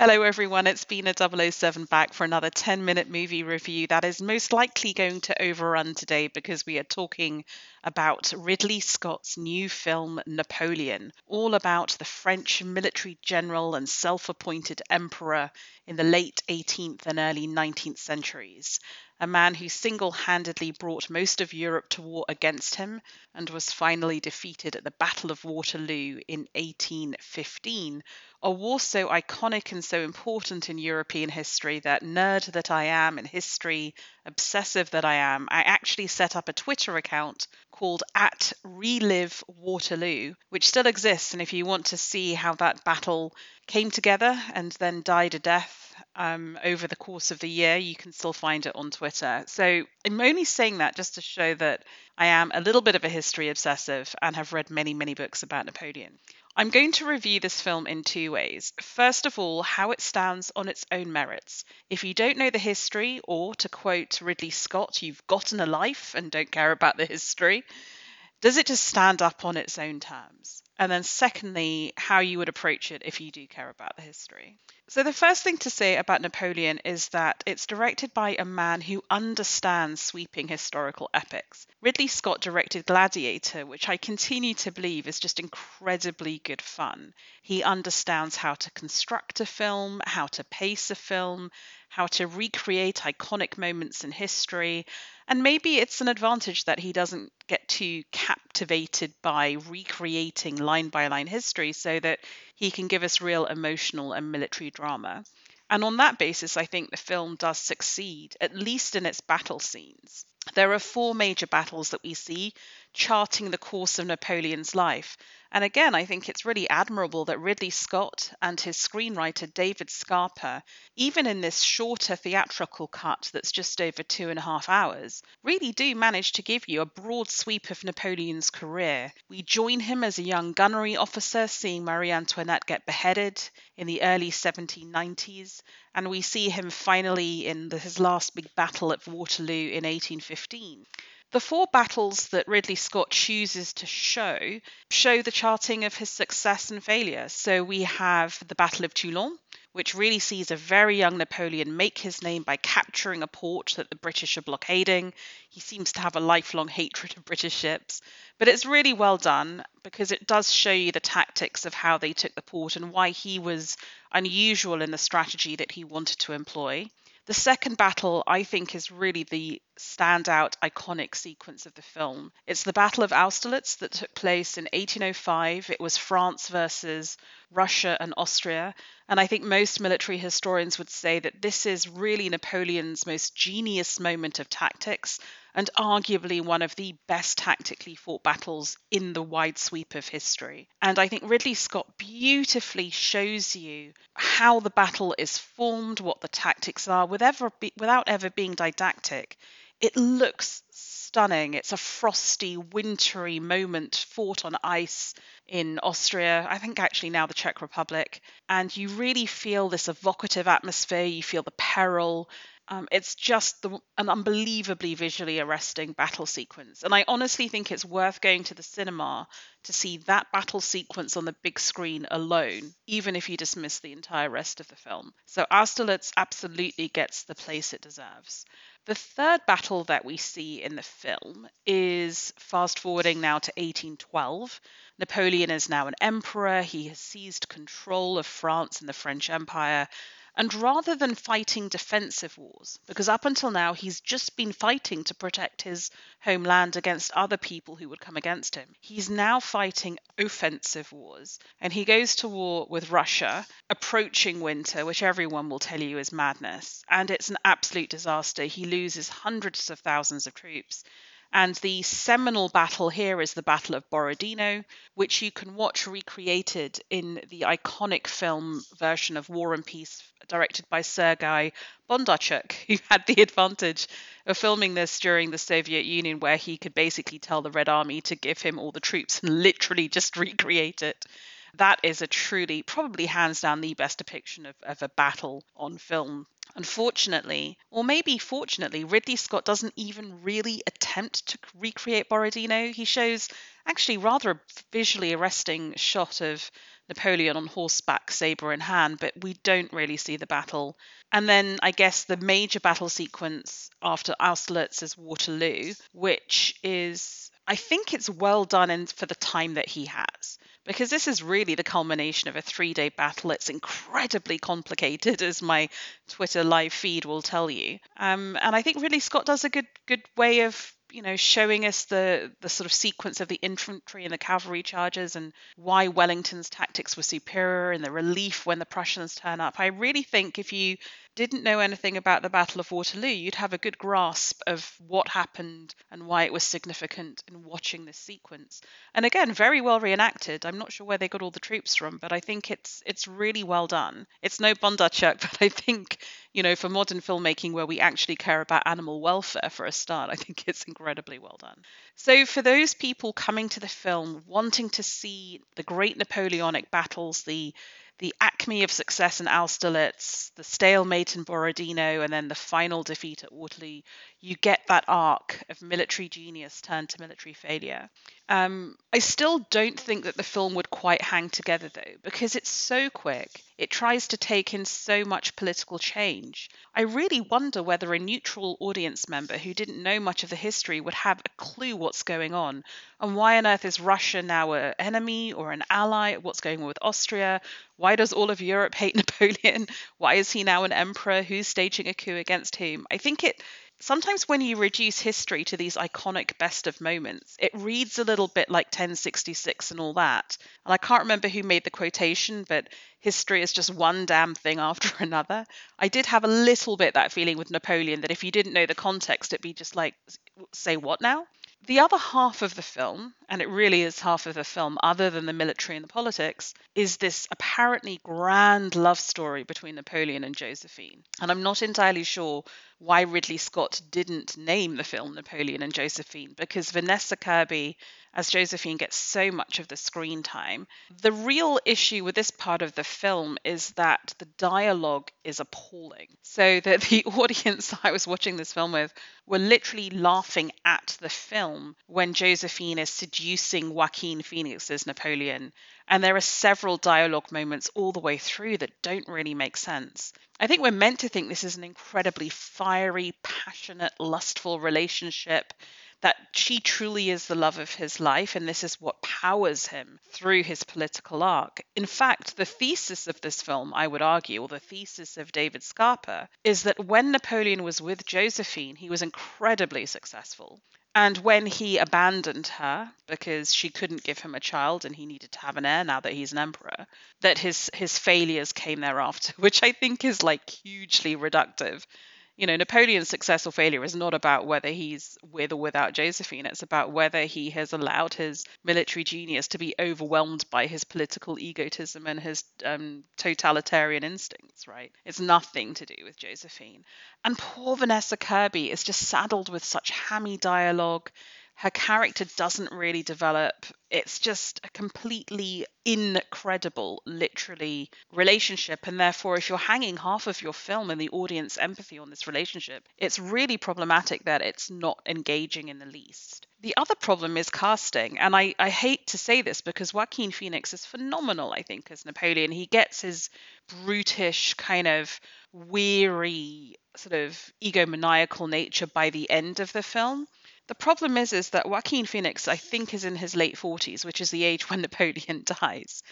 Hello, everyone. It's Bina007 back for another 10 minute movie review that is most likely going to overrun today because we are talking about Ridley Scott's new film, Napoleon, all about the French military general and self appointed emperor in the late 18th and early 19th centuries a man who single handedly brought most of Europe to war against him and was finally defeated at the Battle of Waterloo in 1815. A war so iconic and so important in European history that nerd that I am in history, obsessive that I am, I actually set up a Twitter account called at Relive Waterloo, which still exists. And if you want to see how that battle came together and then died a death, um, over the course of the year. You can still find it on Twitter. So I'm only saying that just to show that I am a little bit of a history obsessive and have read many, many books about Napoleon. I'm going to review this film in two ways. First of all, how it stands on its own merits. If you don't know the history, or to quote Ridley Scott, you've gotten a life and don't care about the history, does it just stand up on its own terms? And then, secondly, how you would approach it if you do care about the history. So, the first thing to say about Napoleon is that it's directed by a man who understands sweeping historical epics. Ridley Scott directed Gladiator, which I continue to believe is just incredibly good fun. He understands how to construct a film, how to pace a film, how to recreate iconic moments in history and maybe it's an advantage that he doesn't get too captivated by recreating line by line history so that he can give us real emotional and military drama. And on that basis, I think the film does succeed, at least in its battle scenes. There are four major battles that we see charting the course of Napoleon's life. And again, I think it's really admirable that Ridley Scott and his screenwriter David Scarpa, even in this shorter theatrical cut that's just over two and a half hours, really do manage to give you a broad sweep of Napoleon's career. We join him as a young gunnery officer seeing Marie Antoinette get beheaded in the early 1790s, and we see him finally in the, his last big battle at Waterloo in 1815. The four battles that Ridley Scott chooses to show show the charting of his success and failure. So we have the Battle of Toulon, which really sees a very young Napoleon make his name by capturing a port that the British are blockading. He seems to have a lifelong hatred of British ships, but it's really well done because it does show you the tactics of how they took the port and why he was unusual in the strategy that he wanted to employ. The second battle, I think, is really the standout iconic sequence of the film. It's the Battle of Austerlitz that took place in 1805. It was France versus Russia and Austria. And I think most military historians would say that this is really Napoleon's most genius moment of tactics and arguably one of the best tactically fought battles in the wide sweep of history. And I think Ridley Scott beautifully shows you how the battle is formed, what the tactics are, without ever being didactic. It looks stunning. It's a frosty, wintry moment fought on ice in Austria, I think actually now the Czech Republic. And you really feel this evocative atmosphere, you feel the peril, um, it's just the, an unbelievably visually arresting battle sequence. And I honestly think it's worth going to the cinema to see that battle sequence on the big screen alone, even if you dismiss the entire rest of the film. So Austerlitz absolutely gets the place it deserves. The third battle that we see in the film is fast forwarding now to 1812. Napoleon is now an emperor. He has seized control of France and the French Empire and rather than fighting defensive wars, because up until now he's just been fighting to protect his homeland against other people who would come against him, he's now fighting offensive wars. And he goes to war with Russia, approaching winter, which everyone will tell you is madness. And it's an absolute disaster. He loses hundreds of thousands of troops. And the seminal battle here is the Battle of Borodino, which you can watch recreated in the iconic film version of War and Peace, directed by Sergei Bondarchuk, who had the advantage of filming this during the Soviet Union, where he could basically tell the Red Army to give him all the troops and literally just recreate it. That is a truly, probably hands down, the best depiction of, of a battle on film Unfortunately, or maybe fortunately, Ridley Scott doesn't even really attempt to recreate Borodino. He shows actually rather a visually arresting shot of Napoleon on horseback, saber in hand, but we don't really see the battle. And then I guess the major battle sequence after Austerlitz is Waterloo, which is I think it's well done and for the time that he has because this is really the culmination of a three day battle. It's incredibly complicated, as my Twitter live feed will tell you. Um, and I think Ridley Scott does a good good way of you know showing us the the sort of sequence of the infantry and the cavalry charges and why Wellington's tactics were superior and the relief when the Prussians turn up. I really think if you didn't know anything about the Battle of Waterloo, you'd have a good grasp of what happened and why it was significant in watching this sequence. And again, very well reenacted. I'm not sure where they got all the troops from, but I think it's it's really well done. It's no Bondarchuk, but I think you know for modern filmmaking where we actually care about animal welfare for a start, I think it's incredibly well done. So for those people coming to the film wanting to see the great Napoleonic battles, the the acme of success in Austerlitz, the stalemate in Borodino, and then the final defeat at Waterloo, you get that arc of military genius turned to military failure. Um, I still don't think that the film would quite hang together though, because it's so quick. It tries to take in so much political change. I really wonder whether a neutral audience member who didn't know much of the history would have a clue what's going on and why on earth is Russia now an enemy or an ally? What's going on with Austria? Why does all of Europe hate Napoleon? Why is he now an emperor? Who's staging a coup against whom? I think it sometimes when you reduce history to these iconic best of moments, it reads a little bit like 1066 and all that. And I can't remember who made the quotation, but history is just one damn thing after another. I did have a little bit that feeling with Napoleon that if you didn't know the context, it'd be just like, say what now? The other half of the film, and it really is half of the film, other than the military and the politics, is this apparently grand love story between Napoleon and Josephine. And I'm not entirely sure why Ridley Scott didn't name the film Napoleon and Josephine, because Vanessa Kirby as Josephine gets so much of the screen time. The real issue with this part of the film is that the dialogue is appalling. So that the audience I was watching this film with were literally laughing at the film when Josephine is seducing Joaquin Phoenix's Napoleon. And there are several dialogue moments all the way through that don't really make sense. I think we're meant to think this is an incredibly fiery, passionate, lustful relationship that she truly is the love of his life and this is what powers him through his political arc. In fact, the thesis of this film, I would argue, or the thesis of David Scarpa, is that when Napoleon was with Josephine, he was incredibly successful. And when he abandoned her because she couldn't give him a child and he needed to have an heir now that he's an emperor, that his his failures came thereafter, which I think is like hugely reductive you know, Napoleon's success or failure is not about whether he's with or without Josephine. It's about whether he has allowed his military genius to be overwhelmed by his political egotism and his um, totalitarian instincts, right? It's nothing to do with Josephine. And poor Vanessa Kirby is just saddled with such hammy dialogue her character doesn't really develop. It's just a completely incredible, literally, relationship. And therefore, if you're hanging half of your film and the audience empathy on this relationship, it's really problematic that it's not engaging in the least. The other problem is casting. And I, I hate to say this because Joaquin Phoenix is phenomenal, I think, as Napoleon. He gets his brutish, kind of weary, sort of egomaniacal nature by the end of the film the problem is, is that Joaquin Phoenix, I think, is in his late 40s, which is the age when Napoleon dies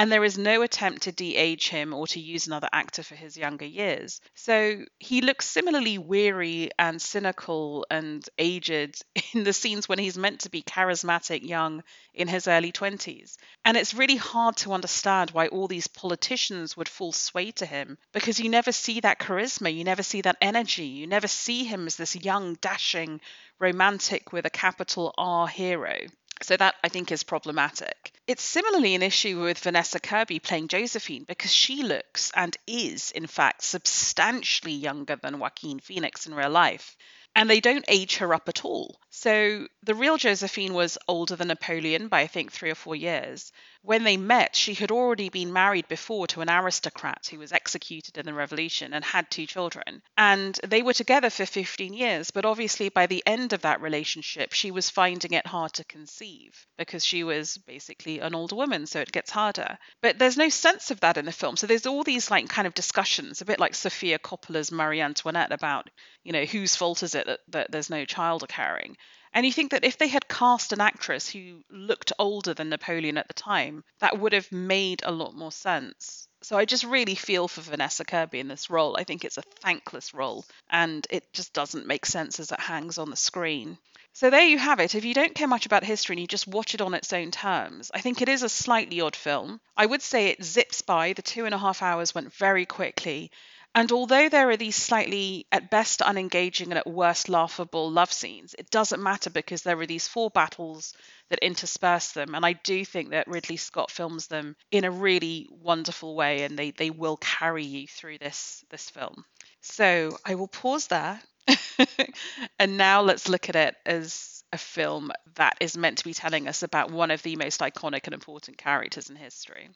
and there is no attempt to de-age him or to use another actor for his younger years. So he looks similarly weary and cynical and aged in the scenes when he's meant to be charismatic young in his early 20s. And it's really hard to understand why all these politicians would fall sway to him because you never see that charisma, you never see that energy, you never see him as this young, dashing, romantic with a capital R hero. So that I think is problematic. It's similarly an issue with Vanessa Kirby playing Josephine because she looks and is, in fact, substantially younger than Joaquin Phoenix in real life. And they don't age her up at all. So the real Josephine was older than Napoleon by, I think, three or four years. When they met, she had already been married before to an aristocrat who was executed in the revolution and had two children. And they were together for 15 years, but obviously by the end of that relationship, she was finding it hard to conceive because she was basically an older woman, so it gets harder. But there's no sense of that in the film. So there's all these like kind of discussions, a bit like Sofia Coppola's Marie Antoinette about, you know, whose fault is it that, that there's no child occurring. And you think that if they had cast an actress who looked older than Napoleon at the time, that would have made a lot more sense. So I just really feel for Vanessa Kirby in this role. I think it's a thankless role and it just doesn't make sense as it hangs on the screen. So there you have it. If you don't care much about history and you just watch it on its own terms, I think it is a slightly odd film. I would say it zips by. The two and a half hours went very quickly. And although there are these slightly, at best, unengaging and at worst, laughable love scenes, it doesn't matter because there are these four battles that intersperse them. And I do think that Ridley Scott films them in a really wonderful way and they, they will carry you through this, this film. So I will pause there. and now let's look at it as a film that is meant to be telling us about one of the most iconic and important characters in history.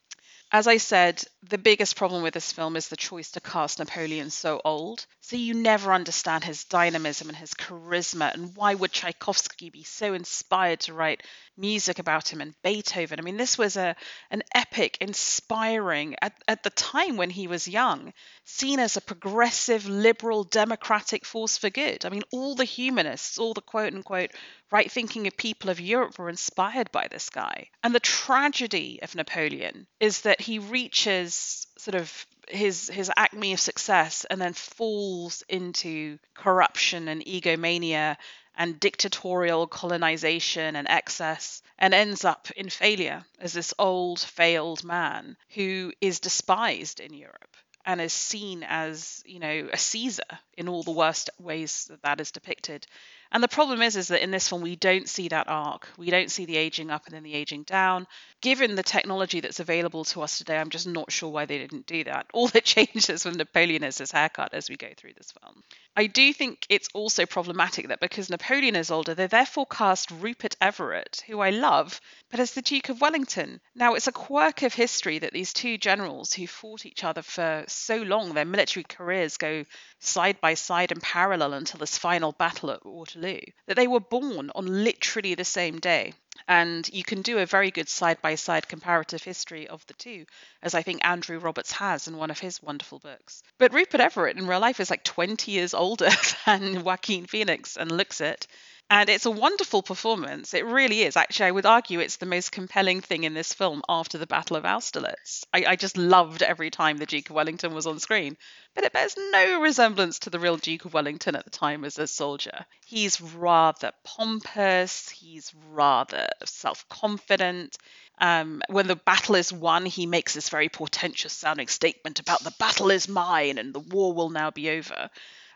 As I said, the biggest problem with this film is the choice to cast Napoleon so old. So you never understand his dynamism and his charisma, and why would Tchaikovsky be so inspired to write music about him and Beethoven? I mean, this was a an epic, inspiring at, at the time when he was young, seen as a progressive, liberal, democratic force for good. I mean, all the humanists, all the quote unquote right thinking people of Europe were inspired by this guy. And the tragedy of Napoleon is that he reaches sort of his his acme of success and then falls into corruption and egomania and dictatorial colonization and excess and ends up in failure as this old failed man who is despised in Europe and is seen as you know a Caesar in all the worst ways that that is depicted and the problem is, is that in this film we don't see that arc. We don't see the aging up and then the aging down. Given the technology that's available to us today, I'm just not sure why they didn't do that. All that changes with Napoleon is his haircut as we go through this film. I do think it's also problematic that because Napoleon is older, they therefore cast Rupert Everett, who I love, but as the Duke of Wellington. Now, it's a quirk of history that these two generals who fought each other for so long, their military careers go side by side and parallel until this final battle at Waterloo, that they were born on literally the same day. And you can do a very good side by side comparative history of the two, as I think Andrew Roberts has in one of his wonderful books. But Rupert Everett in real life is like 20 years older than Joaquin Phoenix and looks it. And it's a wonderful performance. It really is. Actually, I would argue it's the most compelling thing in this film after the Battle of Austerlitz. I, I just loved every time the Duke of Wellington was on screen. But it bears no resemblance to the real Duke of Wellington at the time as a soldier. He's rather pompous, he's rather self confident. Um, when the battle is won, he makes this very portentous sounding statement about the battle is mine and the war will now be over.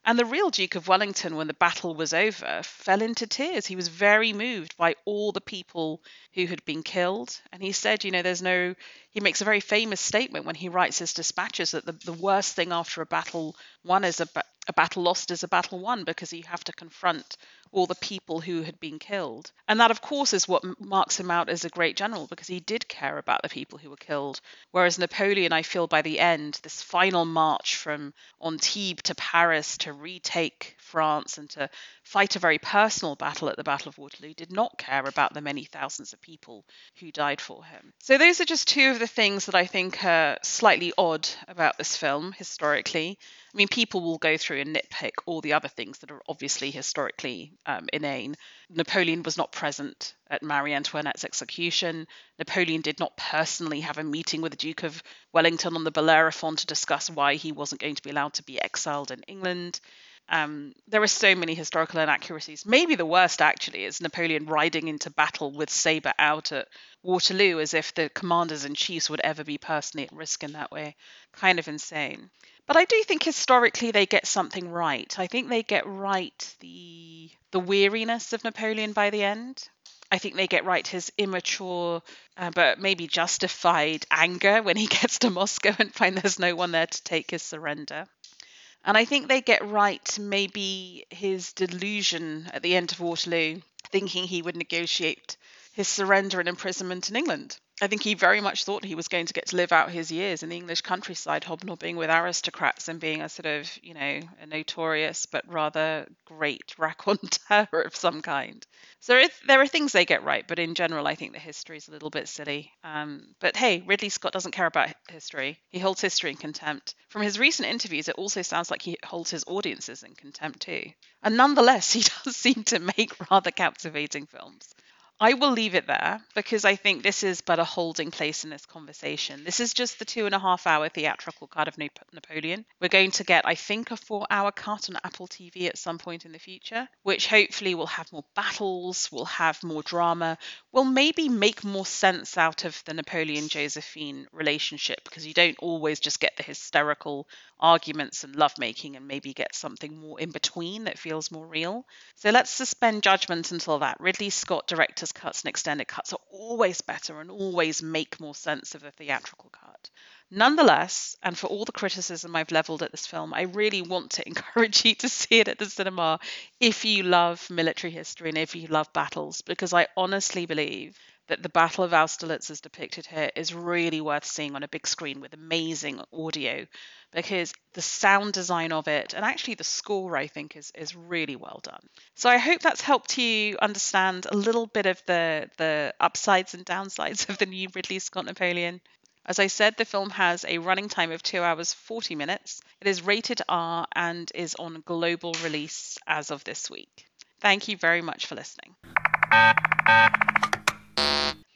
And the real Duke of Wellington, when the battle was over, fell into tears. He was very moved by all the people who had been killed. And he said, you know, there's no, he makes a very famous statement when he writes his dispatches that the, the worst thing after a battle won is a, a battle lost is a battle won because you have to confront all the people who had been killed. And that, of course, is what marks him out as a great general because he did care about the people who were killed. Whereas Napoleon, I feel by the end, this final march from Antibes to Paris to retake France and to fight a very personal battle at the Battle of Waterloo, did not care about the many thousands of people who died for him. So, those are just two of the things that I think are slightly odd about this film historically. I mean, people will go through and nitpick all the other things that are obviously historically um, inane. Napoleon was not present at Marie Antoinette's execution. Napoleon did not personally have a meeting with the Duke of Wellington on the Bellerophon to discuss why he wasn't going to be allowed to be exiled in England. Um, there are so many historical inaccuracies. Maybe the worst, actually, is Napoleon riding into battle with sabre out at Waterloo as if the commanders in chiefs would ever be personally at risk in that way. Kind of insane. But I do think historically they get something right. I think they get right the the weariness of Napoleon by the end. I think they get right his immature uh, but maybe justified anger when he gets to Moscow and find there's no one there to take his surrender. And I think they get right maybe his delusion at the end of Waterloo, thinking he would negotiate his surrender and imprisonment in England. I think he very much thought he was going to get to live out his years in the English countryside, hobnobbing with aristocrats and being a sort of, you know, a notorious but rather great raconteur of some kind. So there are things they get right, but in general, I think the history is a little bit silly. Um, but hey, Ridley Scott doesn't care about history. He holds history in contempt. From his recent interviews, it also sounds like he holds his audiences in contempt too. And nonetheless, he does seem to make rather captivating films. I will leave it there because I think this is but a holding place in this conversation. This is just the two and a half hour theatrical cut of Napoleon. We're going to get, I think, a four hour cut on Apple TV at some point in the future, which hopefully will have more battles, will have more drama, will maybe make more sense out of the Napoleon Josephine relationship because you don't always just get the hysterical arguments and lovemaking and maybe get something more in between that feels more real. So let's suspend judgment until that. Ridley Scott director's cuts and extended cuts are always better and always make more sense of the theatrical cut. Nonetheless, and for all the criticism I've leveled at this film, I really want to encourage you to see it at the cinema if you love military history and if you love battles, because I honestly believe that the Battle of Austerlitz as depicted here is really worth seeing on a big screen with amazing audio because the sound design of it and actually the score I think is is really well done. So I hope that's helped you understand a little bit of the the upsides and downsides of the new Ridley Scott Napoleon. As I said, the film has a running time of 2 hours 40 minutes. It is rated R and is on global release as of this week. Thank you very much for listening you